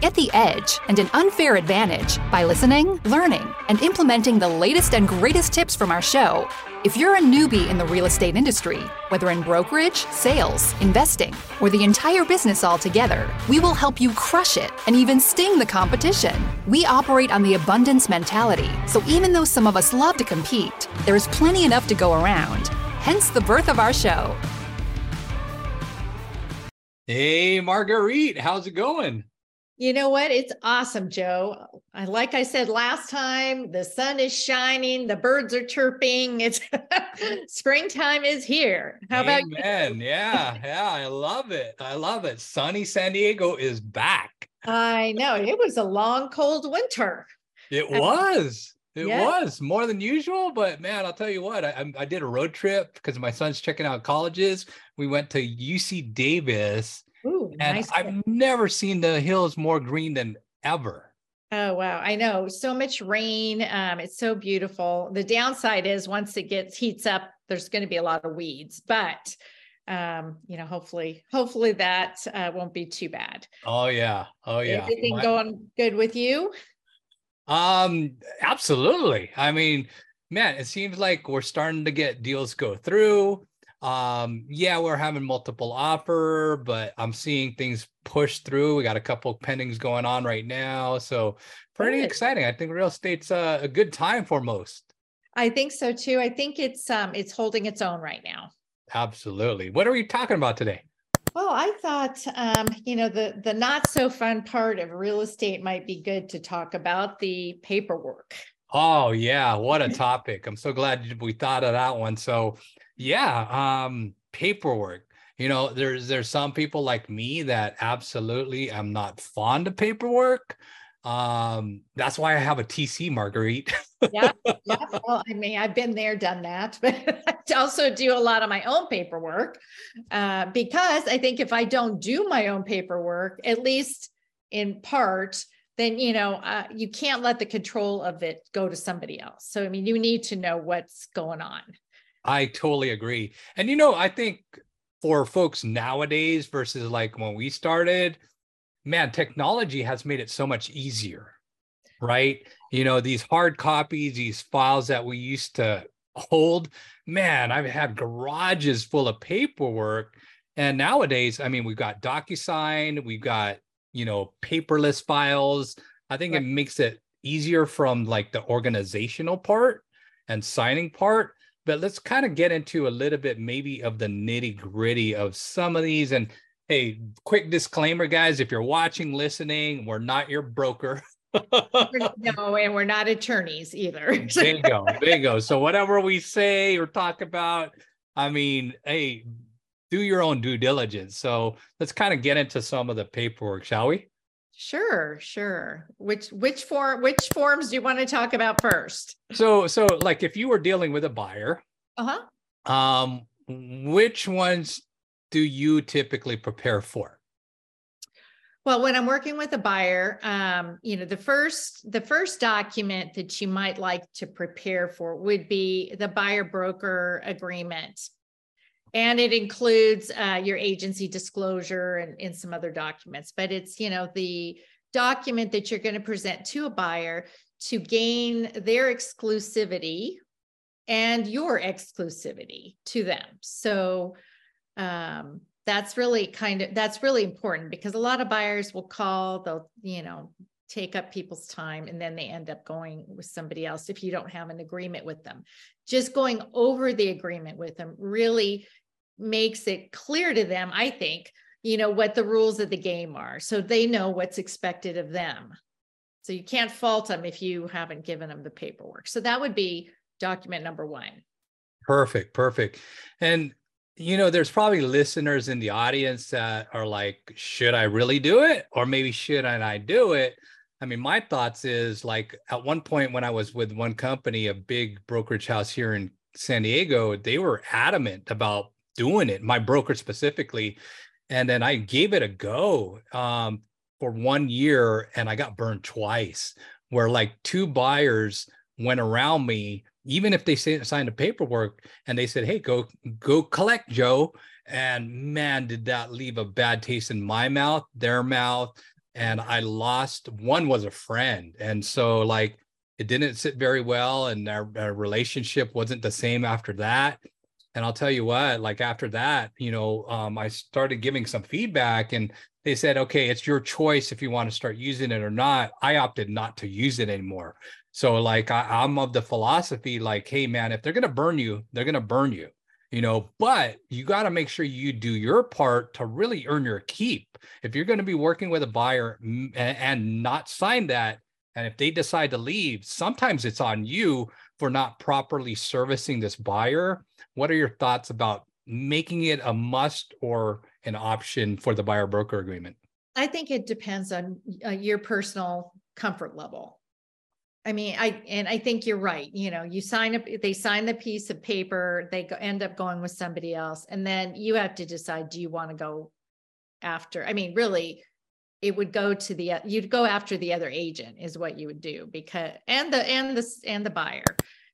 Get the edge and an unfair advantage by listening, learning, and implementing the latest and greatest tips from our show. If you're a newbie in the real estate industry, whether in brokerage, sales, investing, or the entire business altogether, we will help you crush it and even sting the competition. We operate on the abundance mentality, so even though some of us love to compete, there's plenty enough to go around. Hence the birth of our show. Hey, Marguerite, how's it going? You know what? It's awesome, Joe. I, like I said last time, the sun is shining, the birds are chirping. It's springtime is here. How Amen. about you? yeah, yeah, I love it. I love it. Sunny San Diego is back. I know it was a long, cold winter. It was. It Yeah. was more than usual, but man, I'll tell you what. I- I did a road trip because my son's checking out colleges. We went to UC Davis, Ooh, and nice. I've never seen the hills more green than ever. Oh wow, I know. So much rain. Um, it's so beautiful. The downside is once it gets heats up, there's going to be a lot of weeds, but um, you know, hopefully, hopefully that uh, won't be too bad. Oh yeah, oh yeah. Everything My- going good with you? Um, absolutely. I mean, man, it seems like we're starting to get deals go through. Um, yeah, we're having multiple offer, but I'm seeing things push through. We got a couple pendings going on right now, so pretty Good. exciting. I think real estate's a, a good time for most. I think so too. I think it's um it's holding its own right now. Absolutely. What are we talking about today? Well, I thought um, you know, the the not so fun part of real estate might be good to talk about the paperwork. Oh yeah, what a topic. I'm so glad we thought of that one. So yeah, um paperwork. You know, there's there's some people like me that absolutely am not fond of paperwork. Um that's why I have a TC Marguerite. Yeah, yeah. Well, I mean, I've been there, done that, but I also do a lot of my own paperwork uh, because I think if I don't do my own paperwork, at least in part, then you know uh, you can't let the control of it go to somebody else. So I mean, you need to know what's going on. I totally agree. And you know, I think for folks nowadays versus like when we started, man, technology has made it so much easier, right? You know, these hard copies, these files that we used to hold, man, I've had garages full of paperwork. And nowadays, I mean, we've got DocuSign, we've got, you know, paperless files. I think it makes it easier from like the organizational part and signing part but let's kind of get into a little bit maybe of the nitty gritty of some of these and hey quick disclaimer guys if you're watching listening we're not your broker. No, and we're not attorneys either. bingo bingo. So whatever we say or talk about i mean hey do your own due diligence. So let's kind of get into some of the paperwork shall we Sure, sure. Which which form which forms do you want to talk about first? so so like if you were dealing with a buyer Uh-huh. um which ones do you typically prepare for Well, when I'm working with a buyer, um, you know, the first the first document that you might like to prepare for would be the buyer broker agreement. And it includes uh, your agency disclosure and, and some other documents, but it's, you know, the document that you're going to present to a buyer to gain their exclusivity and your exclusivity to them. So um, that's really kind of that's really important because a lot of buyers will call, they'll, you know, take up people's time and then they end up going with somebody else if you don't have an agreement with them. Just going over the agreement with them really makes it clear to them, I think, you know, what the rules of the game are. So they know what's expected of them. So you can't fault them if you haven't given them the paperwork. So that would be document number one. Perfect, perfect. And you know, there's probably listeners in the audience that are like, should I really do it? Or maybe shouldn't I do it? I mean, my thoughts is like at one point when I was with one company, a big brokerage house here in San Diego, they were adamant about doing it, my broker specifically. And then I gave it a go um, for one year and I got burned twice, where like two buyers went around me even if they signed the paperwork and they said, "Hey, go go collect Joe," and man, did that leave a bad taste in my mouth, their mouth. And I lost one was a friend. And so like it didn't sit very well and our, our relationship wasn't the same after that. And I'll tell you what, like after that, you know, um, I started giving some feedback and they said, okay, it's your choice if you want to start using it or not. I opted not to use it anymore. So like I, I'm of the philosophy, like, hey man, if they're gonna burn you, they're gonna burn you you know but you got to make sure you do your part to really earn your keep. If you're going to be working with a buyer and, not sign that and if they decide to leave sometimes it's on you for not properly servicing this buyer. What are your thoughts about making it a must or an option for the buyer broker agreement? I think it depends on uh, your personal comfort level I mean, I and I think you're right. You know, you sign up, they sign the piece of paper, they go, end up going with somebody else, and then you have to decide: do you want to go after? I mean, really, it would go to the you'd go after the other agent is what you would do because and the and the and the buyer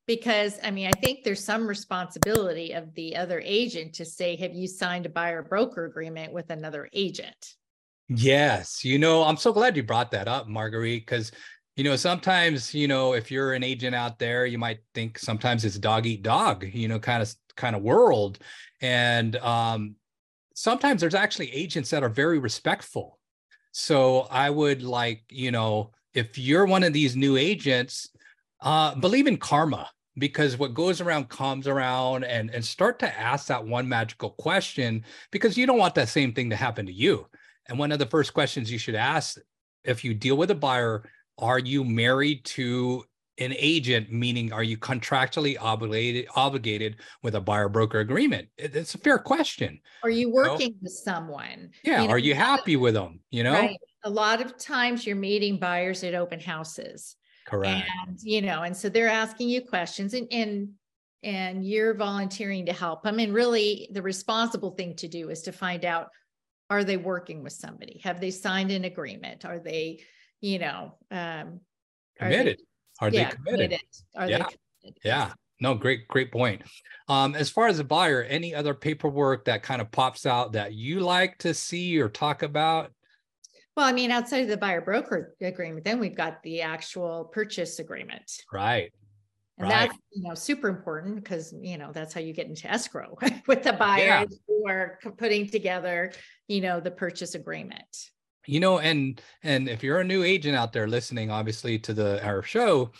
because I mean, I think there's some responsibility of the other agent to say, have you signed a buyer broker agreement with another agent? Yes, you know, I'm so glad you brought that up, Marguerite, because you know sometimes you know if you're an agent out there you might think sometimes it's dog eat dog you know kind of kind of world. And um sometimes there's actually agents that are very respectful. So i would like you know if you're one of these new agents uh believe in karma because what goes around comes around and and start to ask that one magical question because you don't want that same thing to happen to you. And one of the first questions you should ask if you deal with a buyer are you married to an agent? Meaning are you contractually obligated obligated with a buyer broker agreement? It's a fair question. Are you working you know? with someone? Yeah you know, are you happy with them you know? Right. a lot of times you're meeting buyers at open houses. Correct. And you know and so they're asking you questions and and and you're volunteering to help them. And really the responsible thing to do is to find out are they working with somebody? Have they signed an agreement? Are they you know, um, committed. Are they, are yeah, they committed? committed? Are yeah. they committed? Yeah. No, great, great point. Um, as far as a buyer, any other paperwork that kind of pops out that you like to see or talk about? Well, I mean, outside of the buyer broker agreement, then we've got the actual purchase agreement. Right. And right. that's you know super important because you know that's how you get into escrow with the buyer yeah. who are putting together, you know, the purchase agreement you know and and if you're a new agent out there listening obviously to the our show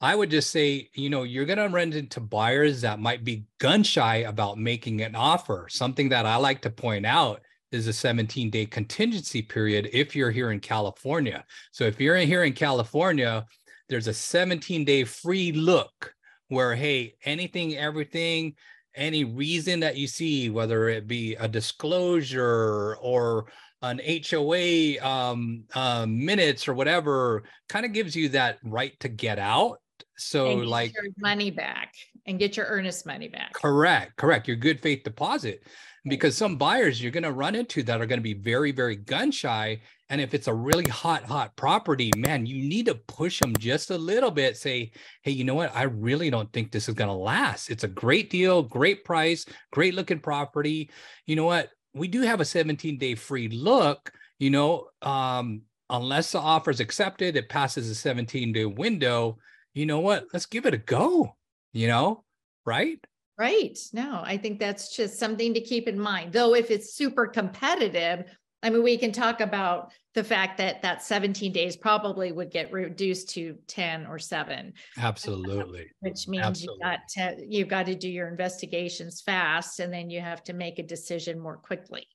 i would just say you know you're going to run into buyers that might be gun shy about making an offer. Something that i like to point out is a 17 day contingency period if you're here in california. So if you're here in california there's a 17 day free look where hey anything everything any reason that you see whether it be a disclosure or an HOA um, uh, minutes or whatever kind of gives you that right to get out. So like money back and get your earnest money back. Correct, correct. Your good faith deposit. Because some buyers you're going to run into that are going to be very, very gun shy. And if it's a really hot, hot property, man, you need to push them just a little bit. Say, hey, you know what? I really don't think this is going to last. It's a great deal, great price, great looking property. You know what? We do have a 17 day free look, you know, um, unless the offer is accepted, it passes a 17 day window. You know what? Let's give it a go, you know, right? Right. No, I think that's just something to keep in mind. Though, if it's super competitive, I mean, we can talk about the fact that that 17 days probably would get reduced to 10 or seven. Absolutely. Which means Absolutely. you've got to you've got to do your investigations fast and then you have to make a decision more quickly.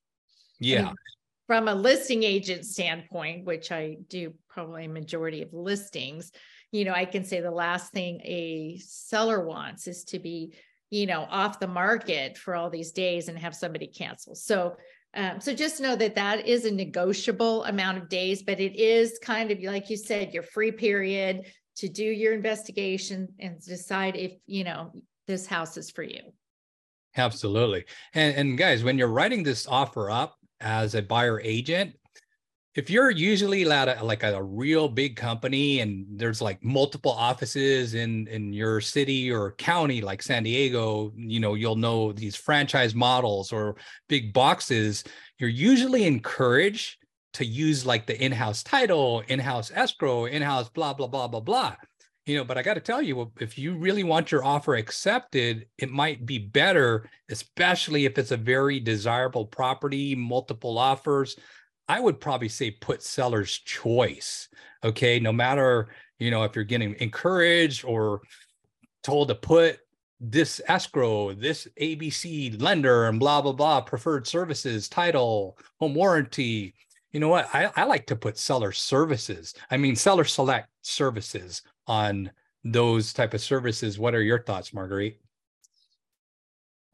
Yeah. And from a listing agent standpoint, which I do probably a majority of listings, you know, I can say the last thing a seller wants is to be, you know, off the market for all these days and have somebody cancel. So um, so just know that that is a negotiable amount of days, but it is kind of like you said, your free period to do your investigation and decide if you know this house is for you. Absolutely, and and guys, when you're writing this offer up as a buyer agent, if you're usually at a, like a real big company and there's like multiple offices in in your city or county like san diego you know you'll know these franchise models or big boxes you're usually encouraged to use like the in-house title, in-house escrow, in-house blah blah blah blah blah. You know, but I got to tell you, if you really want your offer accepted, it might be better, especially if it's a very desirable property, multiple offers. I would probably say put seller's choice. Okay, no matter you know if you're getting encouraged or told to put this escrow, this ABC lender, and blah, blah, blah, preferred services, title, home warranty. You know what? I, I like to put seller services. I mean, seller select services on those type of services. What are your thoughts, Marguerite?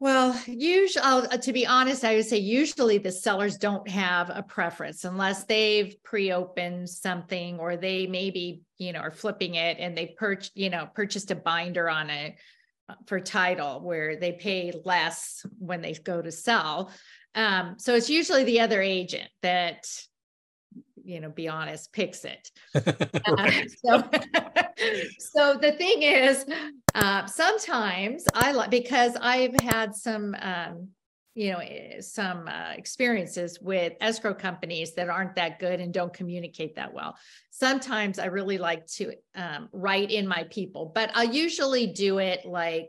Well, usually, uh, to be honest, I would say usually the sellers don't have a preference unless they've pre-opened something or they maybe, you know, are flipping it and they purchased, you know, purchased a binder on it uh, for title where they pay less when they go to sell. Um, so it's usually the other agent that, you know, be honest, picks it. uh, so, so the thing is, uh, sometimes I like because I've had some um, you know eh, some uh, experiences with escrow companies that aren't that good and don't communicate that well sometimes i really like to um, write in my people but i usually do it like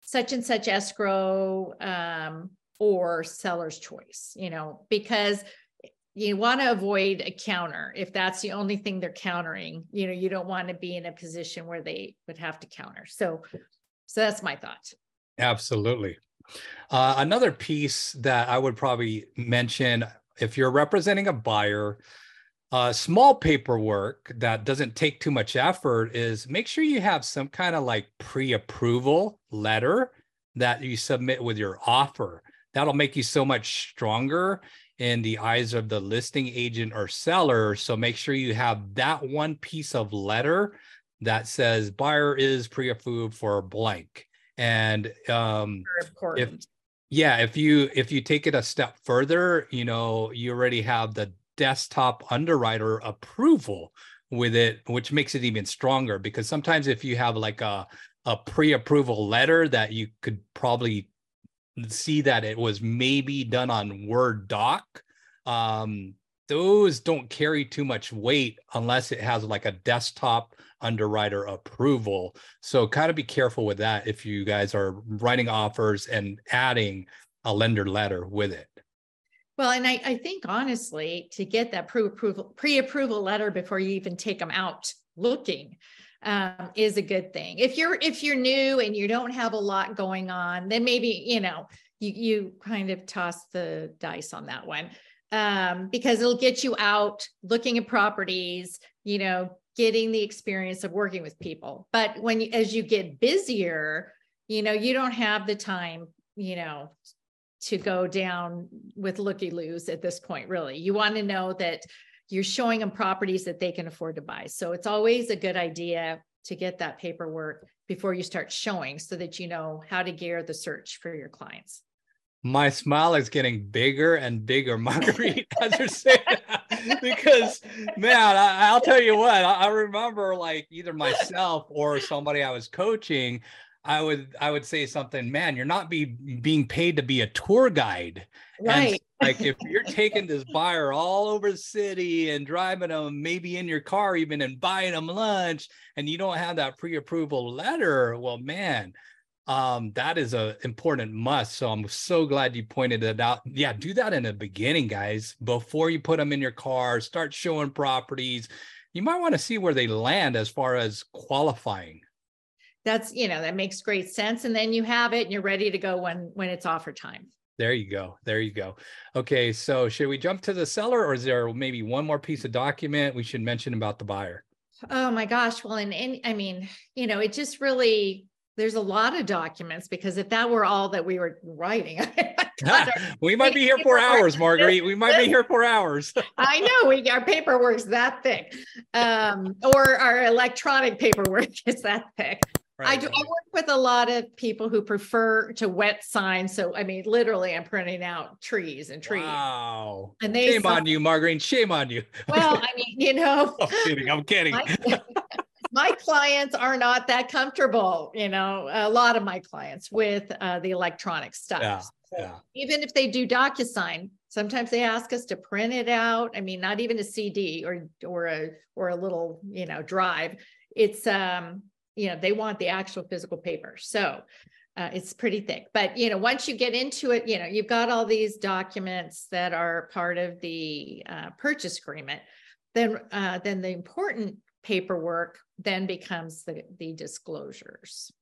such and such escrow um, or seller's choice you know because you want to avoid a counter. If that's the only thing they're countering you know you don't want to be in a position where they would have to counter. So so that's my thought. Absolutely. Uh, another piece that I would probably mention if you're representing a buyer, uh, small paperwork that doesn't take too much effort is make sure you have some kind of like pre approval letter that you submit with your offer. That'll make you so much stronger in the eyes of the listing agent or seller. So make sure you have that one piece of letter that says buyer is pre approved for blank. And um if yeah if you if you take it a step further you know you already have the desktop underwriter approval with it which makes it even stronger. Because sometimes if you have like a a pre-approval letter that you could probably see that it was maybe done on word doc um those don't carry too much weight unless it has like a desktop underwriter approval. So kind of be careful with that if you guys are writing offers and adding a lender letter with it. Well, and I, I think honestly, to get that pre-approval pre-approval letter before you even take them out looking um, is a good thing. If you're if you're new and you don't have a lot going on, then maybe you know you you kind of toss the dice on that one um, because it'll get you out looking at properties, you know, getting the experience of working with people. But when as you get busier, you know, you don't have the time, you know, to go down with looky loos at this point, really. You want to know that you're showing them properties that they can afford to buy. So it's always a good idea to get that paperwork before you start showing so that you know how to gear the search for your clients my smile is getting bigger and bigger, Marguerite, as you're saying that. because man, I, will tell you what, I, I, remember like either myself or somebody I was coaching, I would I would say something, man, you're not be being paid to be a tour guide. Right. And like if you're taking this buyer all over the city and driving them maybe in your car even and buying them lunch and you don't have that pre-approval letter, well, man, um, that is a important must. So I'm so glad you pointed it out. Yeah, do that in the beginning, guys, before you put them in your car. Start showing properties. You might want to see where they land as far as qualifying. That's you know that makes great sense, and then you have it, and you're ready to go when when it's offer time. There you go. There you go. Okay, so should we jump to the seller, or is there maybe one more piece of document we should mention about the buyer? Oh my gosh. Well, and, and I mean, you know, it just really there's a lot of documents because if that were all that we were writing, we might be here for hours, Marguerite. We might be here for hours. I know we our paperwork's that thick, um, or our electronic paperwork is that thick. Right. I do. I work with a lot of people who prefer to wet sign. So I mean, literally, I'm printing out trees and trees. Wow! And they shame on you, Margarine. Shame on you. Well, I mean, you know. I'm kidding. I'm kidding my clients are not that comfortable, you know, a lot of my clients with uh, the electronic stuff. Yeah, So yeah. Even if they do DocuSign, sometimes they ask us to print it out. I mean, not even a CD or or a or a little, you know, drive. It's um, you know, they want the actual physical paper. So uh, it's pretty thick. But you know, once you get into it, you know, you've got all these documents that are part of the uh, purchase agreement. Then, uh, then the important paperwork then becomes the the disclosures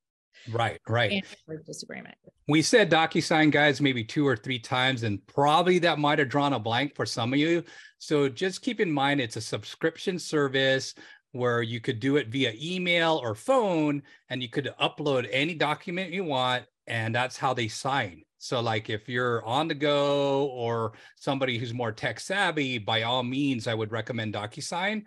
Right, right. and purchase agreement. We said DocuSign guys maybe two or three times, and probably that might have drawn a blank for some of you. So just keep in mind it's a subscription service where you could do it via email or phone, and you could upload any document you want, and that's how they sign. So, like if you're on the go or somebody who's more tech savvy, by all means, I would recommend DocuSign.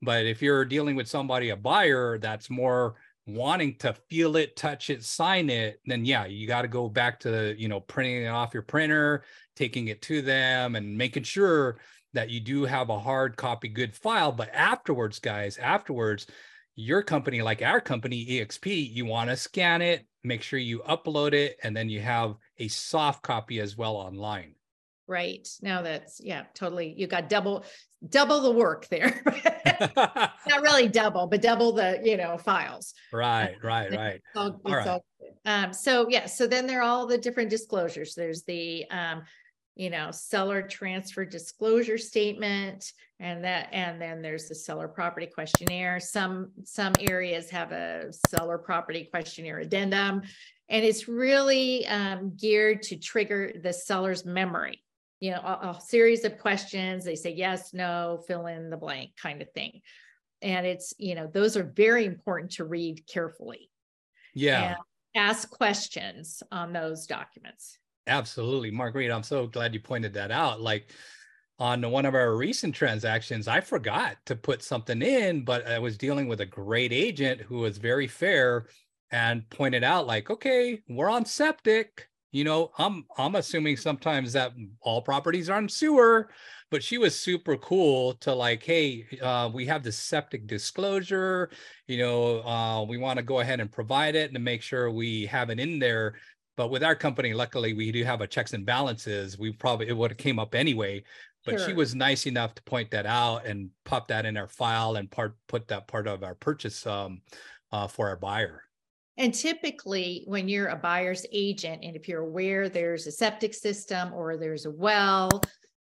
But if you're dealing with somebody, a buyer that's more wanting to feel it, touch it, sign it, then yeah, you got to go back to, you know, printing it off your printer, taking it to them and making sure that you do have a hard copy good file. But afterwards, guys, afterwards, your company, like our company, EXP, you want to scan it, make sure you upload it, and then you have a soft copy as well online. Right. Now that's yeah, totally. You got double double the work there. Not really double, but double the, you know, files. right, right, right. All- All right. all. Um, so yeah, so then there are all the different disclosures. There's the um, you know, seller transfer disclosure statement and that, and then there's the seller property questionnaire. Some, some areas have a seller property questionnaire addendum. And it's really um, geared to trigger the seller's memory. You know, a, a series of questions. They say yes, no, fill in the blank kind of thing. And it's, you know, those are very important to read carefully. Yeah. and Ask questions on those documents. Absolutely, Marguerite. I'm so glad you pointed that out. Like on one of our recent transactions, I forgot to put something in, but I was dealing with a great agent who was very fair and pointed out, like, okay, we're on septic. You know, I'm I'm assuming sometimes that all properties are on sewer, but she was super cool to like, hey, uh, we have the septic disclosure. You know, uh, we want to go ahead and provide it and to make sure we have it in there but with our company luckily we do have a checks and balances. We probably it would have came up anyway but she was nice enough to point that out and pop that in our file and part put that part of our purchase um uh, for our buyer. And typically, when you're a buyer's agent, and if you're aware there's a septic system or there's a well,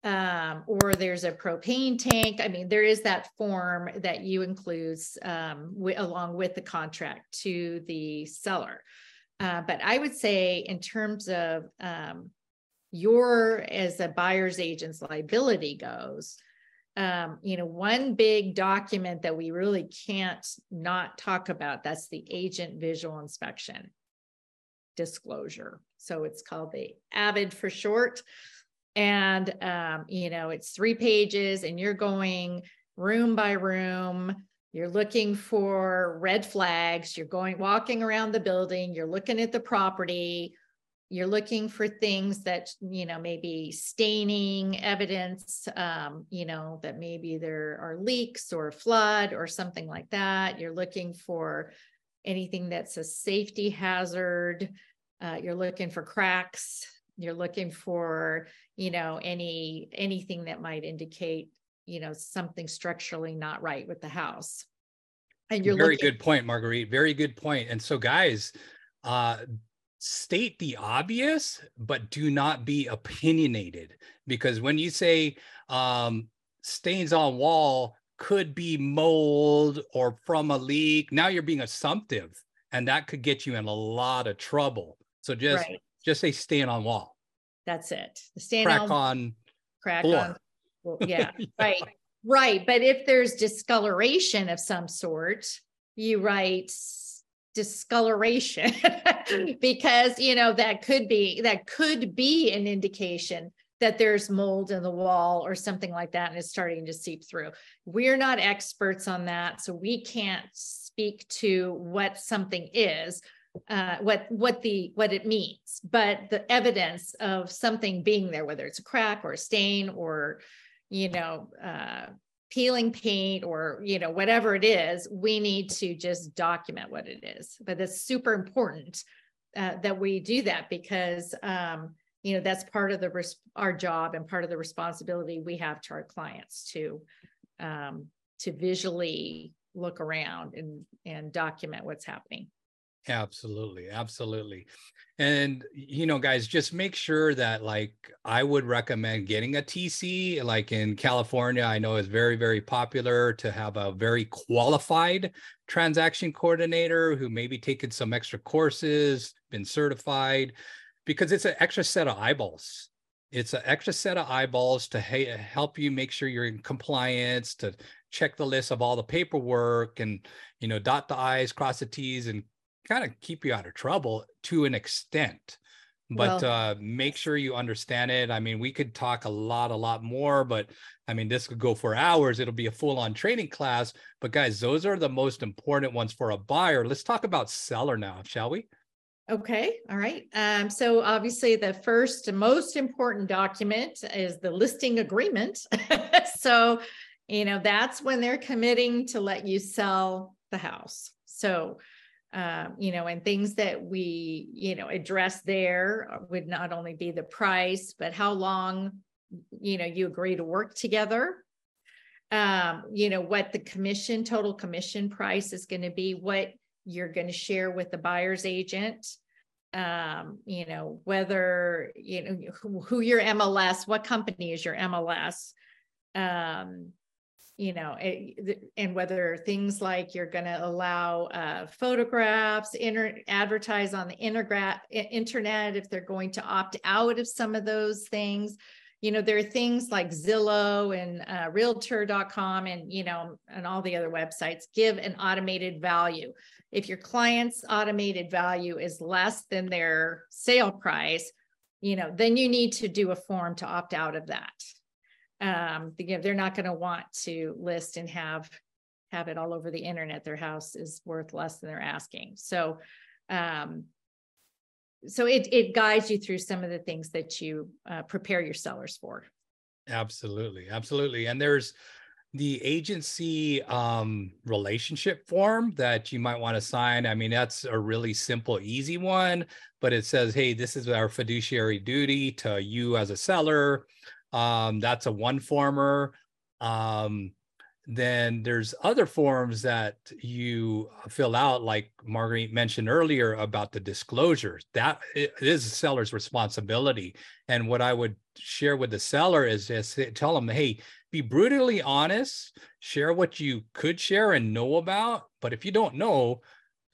um, or there's a propane tank, I mean, there is that form that you includes um, wi- along with the contract to the seller. Uh, but I would say in terms of um, your as a buyer's agent's liability goes, um, you know, one big document that we really can't not talk about, that's the agent visual inspection disclosure. So it's called the AVID for short. And, um, you know, it's three pages and you're going room by room. You're looking for red flags. You're going, walking around the building. You're looking at the property you're looking for things that you know maybe staining evidence um, you know that maybe there are leaks or flood or something like that you're looking for anything that's a safety hazard uh, you're looking for cracks you're looking for you know any anything that might indicate you know something structurally not right with the house and you're very looking good point marguerite very good point. and so guys uh state the obvious but do not be opinionated because when you say um stains on wall could be mold or from a leak now you're being assumptive and that could get you in a lot of trouble so just right just say stain on wall that's it the stand crack on on crack floor. on. Well, yeah, right, right. But if there's discoloration of some sort, you write discoloration because you know that could be that could be an indication that there's mold in the wall or something like that and it's starting to seep through. We're not experts on that, so we can't speak to what something is uh, what what the what it means, but the evidence of something being there, whether it's a crack or a stain or you know uh, peeling paint or you know whatever it is we need to just document what it is. But it's super important uh, that we do that because um, you know that's part of the res- our job and part of the responsibility we have to our clients to um, to visually look around and and document what's happening Absolutely. Absolutely. And, you know, guys, just make sure that, like, I would recommend getting a TC. Like in California, I know is very, very popular to have a very qualified transaction coordinator who maybe taken some extra courses, been certified, because it's an extra set of eyeballs. It's an extra set of eyeballs to ha- uh, help you make sure you're in compliance, to check the list of all the paperwork and, you know, dot the I's, cross the T's, and kind of keep you out of trouble to an extent but well, uh, make sure you understand it. I mean we could talk a lot a lot more but i mean this could go for hours. It'll be a full-on training class. But guys those are the most important ones for a buyer. Let's talk about seller now shall we? Okay all right. Um, so obviously the first most important document is the listing agreement. So you know that's when they're committing to let you sell the house. So um, you know, and things that we, you know, address there would not only be the price, but how long, you know, you agree to work together. Um, you know, what the commission, total commission price is going to be, what you're going to share with the buyer's agent. Um, you know, whether, you know, who, who your MLS, what company is your MLS. Um, you know, it, and whether things like you're going to allow uh, photographs, inter- advertise on the internet, if they're going to opt out of some of those things. You know, there are things like Zillow and uh, Realtor.com and, you know, and all the other websites give an automated value. If your client's automated value is less than their sale price, you know, then you need to do a form to opt out of that um, you know, they're not going to want to list and have have it all over the internet. Their house is worth less than they're asking. So, um, so it it guides you through some of the things that you uh, prepare your sellers for. Absolutely, absolutely. And there's the agency um, relationship form that you might want to sign. I mean, that's a really simple, easy one, but it says, hey, this is our fiduciary duty to you as a seller. Um, that's a one former. Um, then there's other forms that you fill out, like Marguerite mentioned earlier about the disclosures. That is the seller's responsibility. And what I would share with the seller is just tell them, hey, be brutally honest, share what you could share and know about. But if you don't know,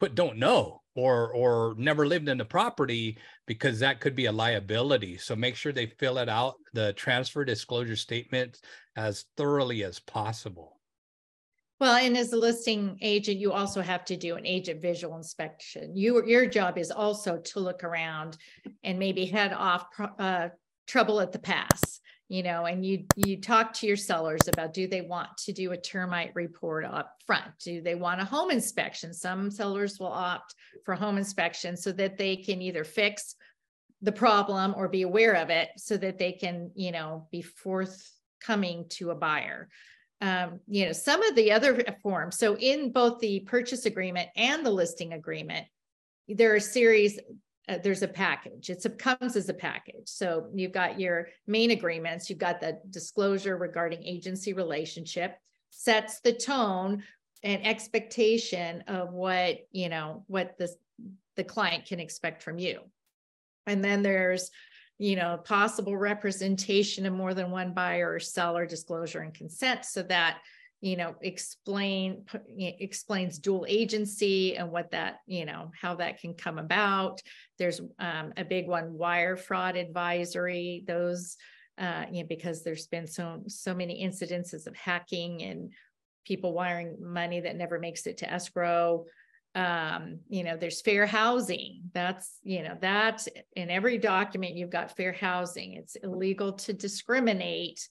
put don't know or or never lived in the property because that could be a liability. So make sure they fill it out the transfer disclosure statement as thoroughly as possible. Well and as a listing agent you also have to do an agent visual inspection. You your job is also to look around and maybe head off uh, trouble at the pass you know and you you talk to your sellers about do they want to do a termite report up front do they want a home inspection? Some sellers will opt for home inspection so that they can either fix the problem or be aware of it so that they can you know be forthcoming to a buyer. Um, you know some of the other forms so in both the purchase agreement and the listing agreement there are a series uh, there's a package. It comes as a package. So you've got your main agreements, you've got the disclosure regarding agency relationship, sets the tone and expectation of what, you know, what the, the client can expect from you. And then there's, you know, possible representation of more than one buyer or seller disclosure and consent so that you know explain explains dual agency and what that you know how that can come about. There's um, a big one wire fraud advisory those uh, you know because there's been so so many incidences of hacking and people wiring money that never makes it to escrow. Um, you know there's fair housing. That's you know that in every document you've got fair housing. It's illegal to discriminate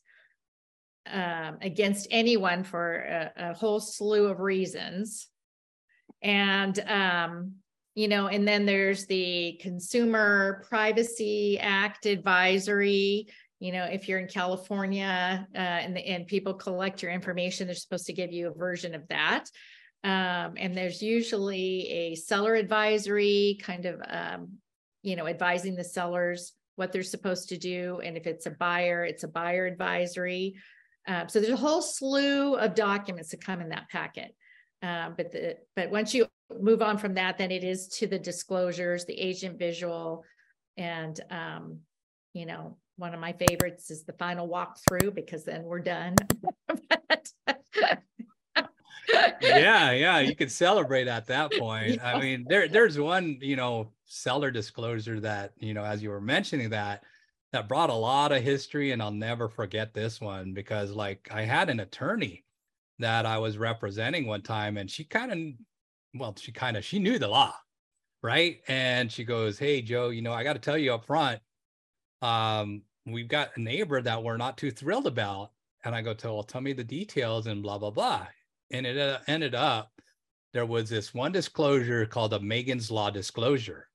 um, against anyone for a, a, whole slew of reasons. And, um, you know, and then there's the Consumer Privacy Act advisory. You know, if you're in California uh, and, the, and people collect your information, they're supposed to give you a version of that. Um, and there's usually a seller advisory kind of, um, you know, advising the sellers what they're supposed to do. And if it's a buyer, it's a buyer advisory. Uh, so there's a whole slew of documents that come in that packet. Uh, but the but once you move on from that, then it is to the disclosures, the agent visual, and um, you know, one of my favorites is the final walkthrough because then we're done. yeah, yeah, you could celebrate at that point. Yeah. I mean, there there's one, you know, seller disclosure that, you know, as you were mentioning that, that brought a lot of history and I'll never forget this one because like I had an attorney that I was representing one time and she kind of well, she kind of she knew the law, right? And she goes, "Hey Joe, you know, I got to tell you up front um we've got a neighbor that we're not too thrilled about." And I go, "Tell, well, tell me the details and blah blah blah." And it uh, ended up there was this one disclosure called a Megan's Law disclosure.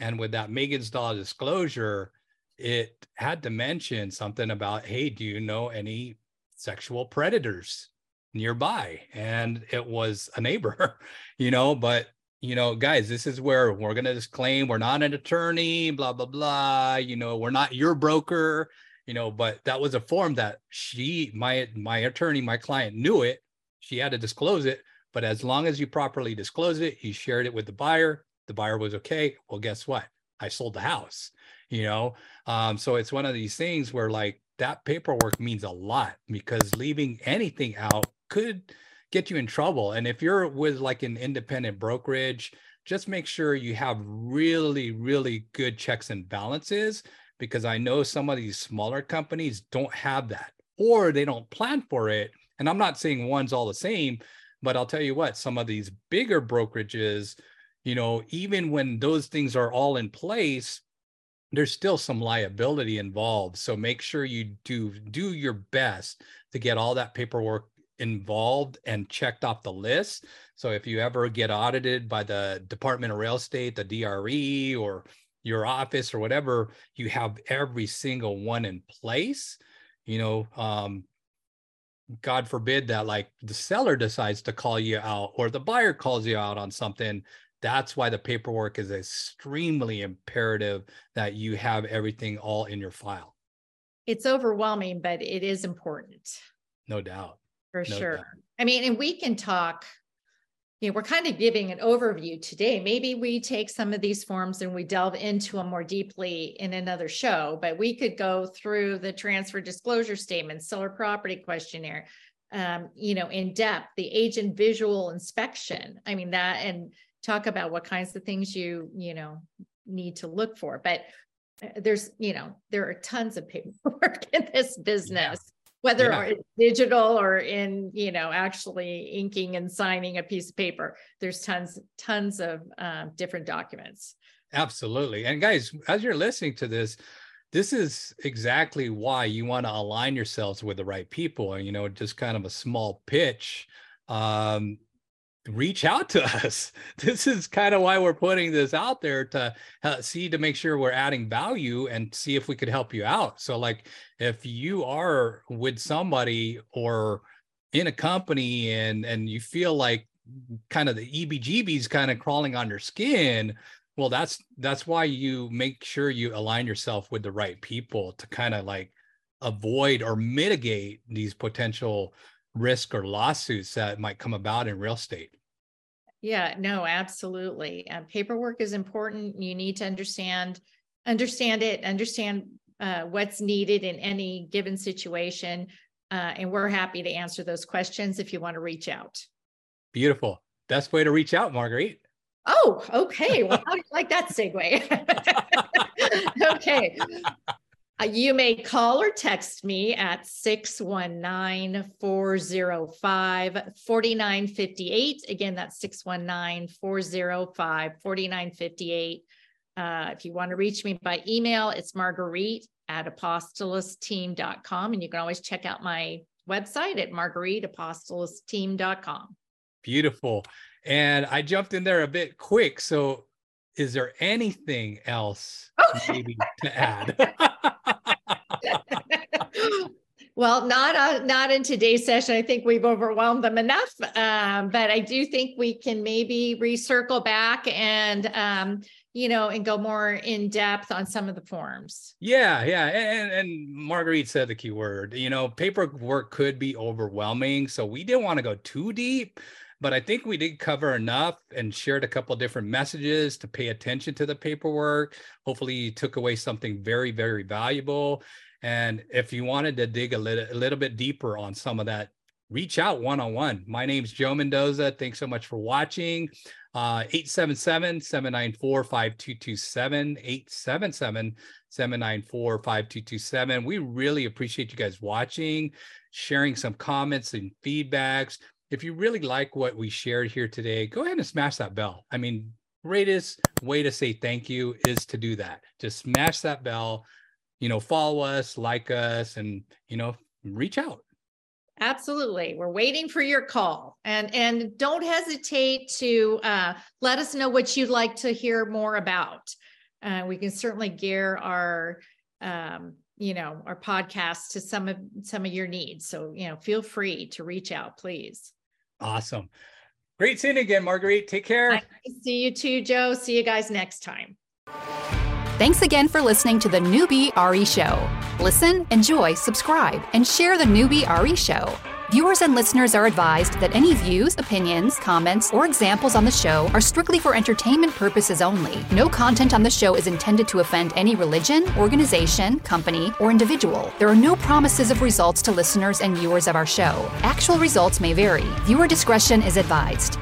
And with that Megan's Law disclosure, it had to mention something about, hey, do you know any sexual predators nearby? And it was a neighbor, you know, but you know, guys, this is where we're going to disclaim we're not an attorney, blah, blah, blah. You know, we're not your broker, you know, but that was a form that she, my, my attorney, my client knew it. She had to disclose it. But as long as you properly disclose it, you shared it with the buyer, the buyer was okay. Well, guess what? I sold the house, you know? Um, so it's one of these things where like that paperwork means a lot because leaving anything out could get you in trouble. And if you're with like an independent brokerage, just make sure you have really, really good checks and balances because I know some of these smaller companies don't have that or they don't plan for it. And I'm not saying one's all the same, but I'll tell you what, some of these bigger brokerages, you know, even when those things are all in place, there's still some liability involved. So make sure you do do your best to get all that paperwork involved and checked off the list. So if you ever get audited by the Department of Real Estate, the DRE, or your office or whatever, you have every single one in place. You know, um, God forbid that like the seller decides to call you out or the buyer calls you out on something. That's why the paperwork is extremely imperative that you have everything all in your file. It's overwhelming, but it is important. No doubt. For no sure. Doubt. I mean, and we can talk you know, we're kind of giving an overview today. Maybe we take some of these forms and we delve into them more deeply in another show, but we could go through the transfer disclosure statement, seller property questionnaire, um, you know, in depth, the agent visual inspection. I mean, that and talk about what kinds of things you, you know, need to look for. But uh, there's, you know, there are tons of paperwork in this business whether yeah. it's digital or in you know actually inking and signing a piece of paper there's tons tons of um, different documents absolutely and guys as you're listening to this this is exactly why you want to align yourselves with the right people you know just kind of a small pitch um, reach out to us. This is kind of why we're putting this out there to see to make sure we're adding value and see if we could help you out. So, like, if you are with somebody or in a company and and you feel like kind of the EBGBs kind of crawling on your skin, well, that's that's why you make sure you align yourself with the right people to kind of like avoid or mitigate these potential risk or lawsuits that might come about in real estate. Yeah, no, absolutely. Uh, paperwork is important. You need to understand understand it, understand uh, what's needed in any given situation. Uh, and we're happy to answer those questions if you want to reach out. Beautiful. Best way to reach out, Marguerite. Oh, okay. Well, how do you like that segue? okay. Uh, you may call or text me at 619 405 4958. Again, that's 619 405 4958. Uh, if you want to reach me by email, it's marguerite at apostolasteam.com. And you can always check out my website at margueriteapostolasteam.com. Beautiful. And I jumped in there a bit quick. So, is there anything else maybe to add? Well, not uh, not in today's session. I think we've overwhelmed them enough. Um, but I do think we can maybe recircle back and um, you know and go more in depth on some of the forms. Yeah, yeah, and and Marguerite said the key word. You know, paperwork could be overwhelming, so we didn't want to go too deep. But I think we did cover enough and shared a couple different messages to pay attention to the paperwork. Hopefully, you took away something very, very valuable and if you wanted to dig a little, a little bit deeper on some of that, reach out one on one. My name's Joe Mendoza. Thanks so much for watching. Uh, 877 794 5227. 877 794 5227. We really appreciate you guys watching, sharing some comments and feedbacks. If you really like what we shared here today, go ahead and smash that bell. I mean, greatest way to say thank you is to do that. Just smash that bell you know, follow us, like us, and you know, reach out. Absolutely. We're waiting for your call. And and don't hesitate to uh, let us know what you'd like to hear more about. Uh, we can certainly gear our um, you know, our podcast to some of some of your needs. So, you know, feel free to reach out, please. Awesome. Great seeing you again, Marguerite. Take care. I see you too, Joe. See you guys next time. Thanks again for listening to the Newbie RE Show. Listen, enjoy, subscribe, and share the Newbie RE Show. Viewers and listeners are advised that any views, opinions, comments, or examples on the show are strictly for entertainment purposes only. No content on the show is intended to offend any religion, organization, company, or individual. There are no promises of results to listeners and viewers of our show. Actual results may vary. Viewer discretion is advised.